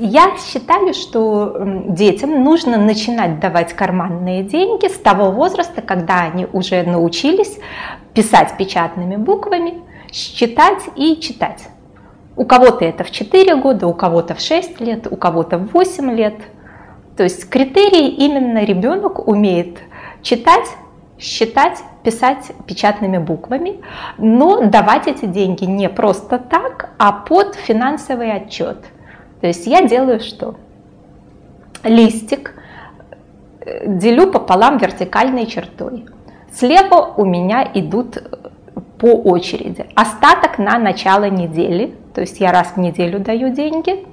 Я считаю, что детям нужно начинать давать карманные деньги с того возраста, когда они уже научились писать печатными буквами, считать и читать. У кого-то это в 4 года, у кого-то в 6 лет, у кого-то в 8 лет. То есть критерий именно ребенок умеет читать, считать, писать печатными буквами, но давать эти деньги не просто так, а под финансовый отчет. То есть я делаю что? Листик э, делю пополам вертикальной чертой. Слева у меня идут по очереди. Остаток на начало недели, то есть я раз в неделю даю деньги.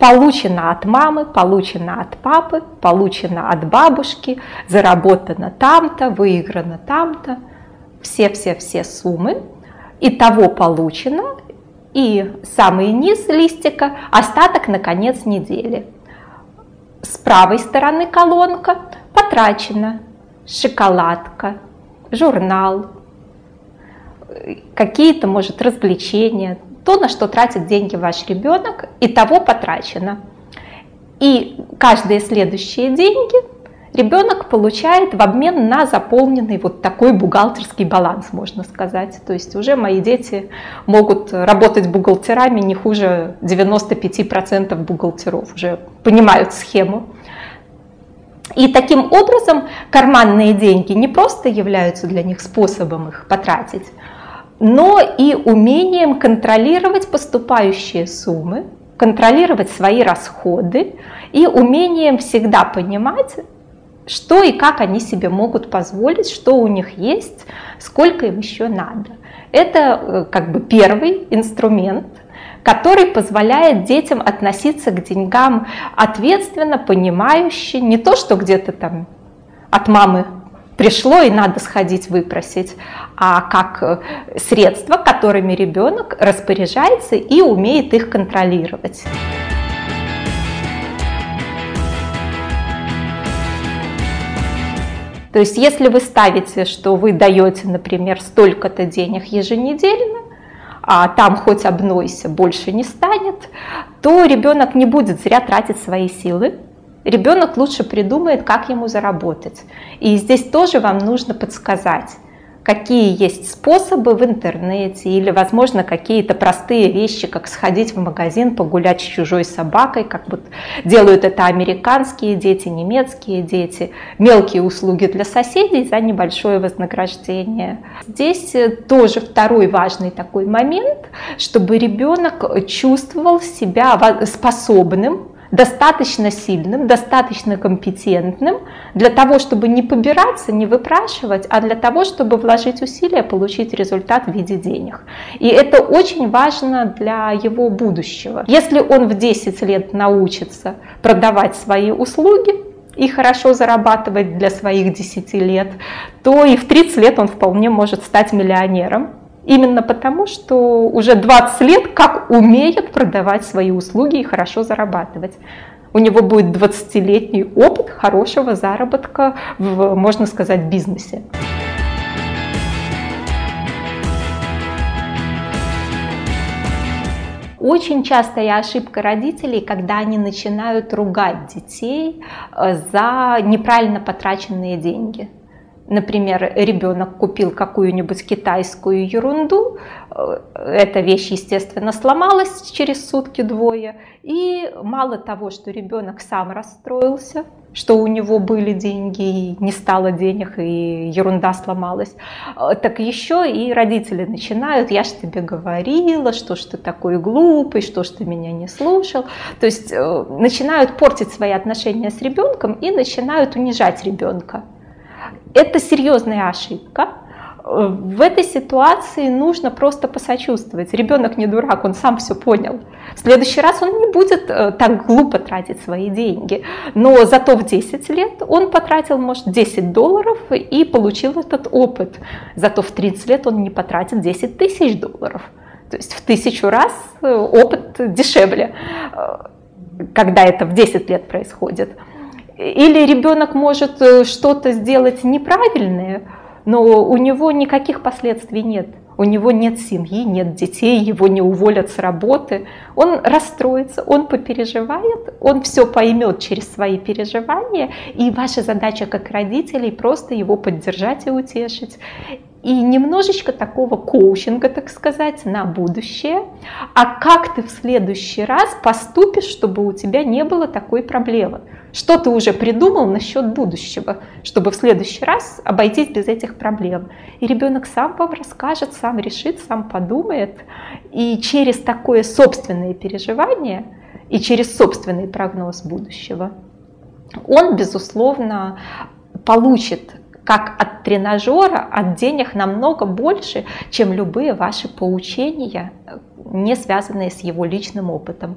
Получено от мамы, получено от папы, получено от бабушки, заработано там-то, выиграно там-то. Все-все-все суммы. Итого получено. И самый низ листика – остаток на конец недели. С правой стороны колонка потрачено шоколадка, журнал, какие-то, может, развлечения, то, на что тратит деньги ваш ребенок, и того потрачено. И каждые следующие деньги ребенок получает в обмен на заполненный вот такой бухгалтерский баланс, можно сказать. То есть уже мои дети могут работать бухгалтерами не хуже 95% бухгалтеров, уже понимают схему. И таким образом карманные деньги не просто являются для них способом их потратить, но и умением контролировать поступающие суммы, контролировать свои расходы и умением всегда понимать, что и как они себе могут позволить, что у них есть, сколько им еще надо. Это э, как бы первый инструмент, который позволяет детям относиться к деньгам ответственно, понимающе, не то, что где-то там от мамы пришло и надо сходить выпросить, а как э, средства, которыми ребенок распоряжается и умеет их контролировать. То есть если вы ставите, что вы даете, например, столько-то денег еженедельно, а там хоть обнойся, больше не станет, то ребенок не будет зря тратить свои силы, ребенок лучше придумает, как ему заработать. И здесь тоже вам нужно подсказать, какие есть способы в интернете или, возможно, какие-то простые вещи, как сходить в магазин, погулять с чужой собакой, как вот делают это американские дети, немецкие дети, мелкие услуги для соседей за небольшое вознаграждение. Здесь э, тоже второй важный такой момент, чтобы ребенок чувствовал себя способным достаточно сильным, достаточно компетентным для того, чтобы не побираться, не выпрашивать, а для того, чтобы вложить усилия, получить результат в виде денег. И это очень важно для его будущего. Если он в 10 лет научится продавать свои услуги, и хорошо зарабатывать для своих 10 лет, то и в 30 лет он вполне может стать миллионером, Именно потому, что уже 20 лет как умеет продавать свои услуги и хорошо зарабатывать. У него будет 20-летний опыт хорошего заработка в, можно сказать, бизнесе. Очень частая ошибка родителей, когда они начинают ругать детей э, за неправильно потраченные деньги. Например, ребенок купил какую-нибудь китайскую ерунду, э, эта вещь, естественно, сломалась через сутки-двое, и мало того, что ребенок сам расстроился, что у него были деньги, и не стало денег, и ерунда сломалась, э, так еще и родители начинают, я же тебе говорила, что ж ты такой глупый, что ж ты меня не слушал. То есть э, начинают портить свои отношения с ребенком и начинают унижать ребенка. Это серьезная ошибка. В этой ситуации нужно просто посочувствовать. Ребенок не дурак, он сам все понял. В следующий раз он не будет э, так глупо тратить свои деньги. Но зато в 10 лет он потратил, может, 10 долларов и получил этот опыт. Зато в 30 лет он не потратит 10 тысяч долларов. То есть в тысячу раз э, опыт дешевле, э, когда это в 10 лет происходит. Или ребенок может э, что-то сделать неправильное, но у него никаких последствий нет. у него нет семьи, нет детей, его не уволят с работы, он расстроится, он попереживает, он все поймет через свои переживания, и ваша задача как родителей просто его поддержать и утешить. И немножечко такого коучинга, так сказать, на будущее. А как ты в следующий раз поступишь, чтобы у тебя не было такой проблемы? Что ты уже придумал насчет будущего, чтобы в следующий раз обойтись без этих проблем? И ребенок сам вам расскажет, сам решит, сам подумает. И через такое собственное переживание и через собственный прогноз будущего он, безусловно, получит как от тренажера, от денег намного больше, чем любые ваши поучения, не связанные с его личным опытом.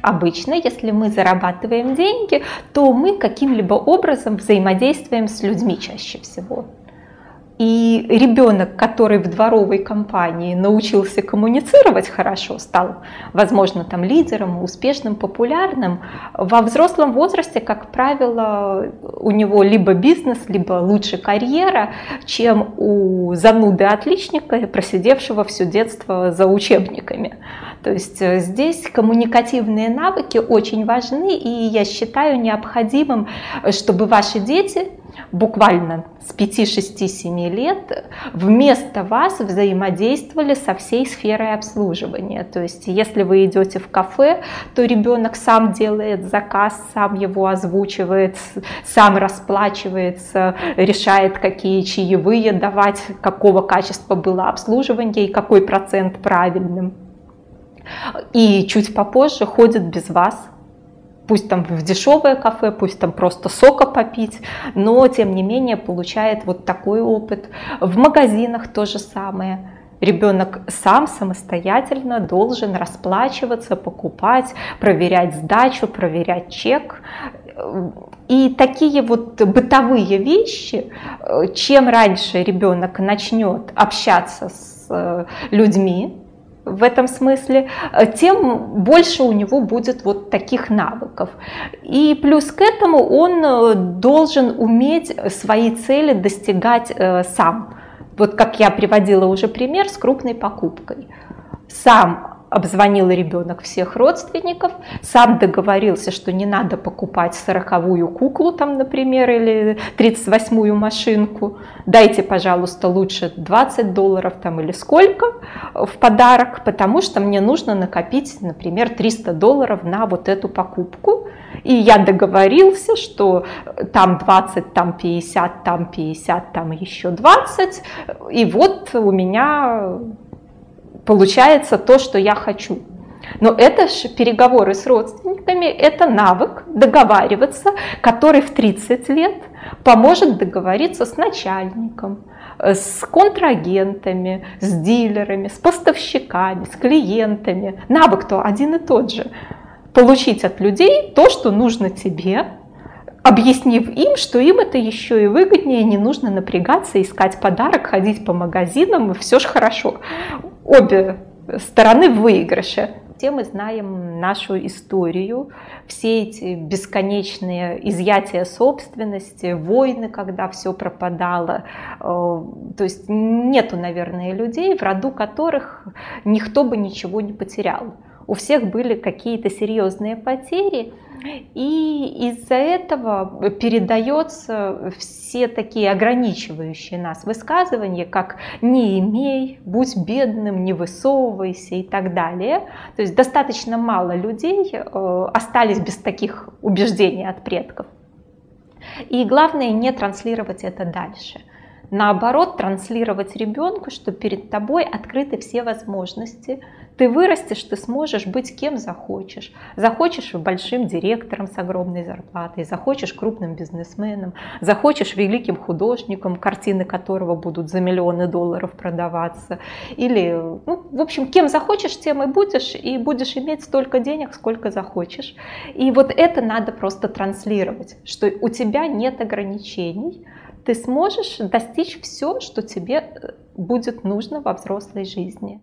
Обычно, если мы зарабатываем деньги, то мы каким-либо образом взаимодействуем с людьми чаще всего. И ребенок, который в дворовой компании научился коммуницировать хорошо, стал, возможно, там лидером, успешным, популярным, во взрослом возрасте, как правило, у него либо бизнес, либо лучше карьера, чем у зануды отличника, просидевшего все детство за учебниками. То есть э, здесь коммуникативные навыки очень важны, и я считаю необходимым, чтобы ваши дети буквально с 5, 6, 7 лет вместо вас взаимодействовали со всей сферой обслуживания. То есть если вы идете в кафе, то ребенок сам делает заказ, сам его озвучивает, сам расплачивается, решает, какие чаевые давать, какого качества было обслуживание и какой процент правильным. И чуть попозже ходит без вас, пусть там в дешевое кафе, пусть там просто сока попить, но тем не менее получает вот такой опыт. В магазинах то же самое. Ребенок сам самостоятельно должен расплачиваться, покупать, проверять сдачу, проверять чек. И такие вот бытовые вещи, чем раньше ребенок начнет общаться с э, людьми, в этом смысле, э, тем больше у него будет вот таких навыков. И плюс к этому он э, должен уметь свои цели достигать э, сам. Вот как я приводила уже пример с крупной покупкой. Сам обзвонил ребенок всех родственников, сам договорился, что не надо покупать сороковую куклу там, например, или 38-ю машинку, дайте, пожалуйста, лучше 20 долларов там или сколько в подарок, потому что мне нужно накопить, например, 300 долларов на вот эту покупку. И я договорился, что там 20, там 50, там 50, там еще 20, и вот у меня получается то, что я хочу. Но это же переговоры с родственниками, это навык договариваться, который в 30 лет поможет договориться с начальником, с контрагентами, с дилерами, с поставщиками, с клиентами. Навык-то один и тот же. Получить от людей то, что нужно тебе, объяснив им, что им это еще и выгоднее, не нужно напрягаться, искать подарок, ходить по магазинам, и все же хорошо обе стороны в выигрыше. Все мы знаем нашу историю, все эти бесконечные изъятия собственности, войны, когда все пропадало. Э, то есть нету, наверное, людей, в роду которых никто бы ничего не потерял. У всех были какие-то серьезные потери, и из-за этого передается все такие ограничивающие нас высказывания, как «не имей», «будь бедным», «не высовывайся» и так далее. То есть достаточно мало людей э, остались без таких убеждений от предков. И главное не транслировать это дальше. Наоборот, транслировать ребенку, что перед тобой открыты все возможности, ты вырастешь, ты сможешь быть кем захочешь. Захочешь большим директором с огромной зарплатой, захочешь крупным бизнесменом, захочешь великим художником, картины которого будут за миллионы долларов продаваться. Или, ну, в общем, кем захочешь, тем и будешь, и будешь иметь столько денег, сколько захочешь. И вот это надо просто транслировать, что у тебя нет ограничений, ты сможешь достичь все, что тебе э, будет нужно во взрослой жизни.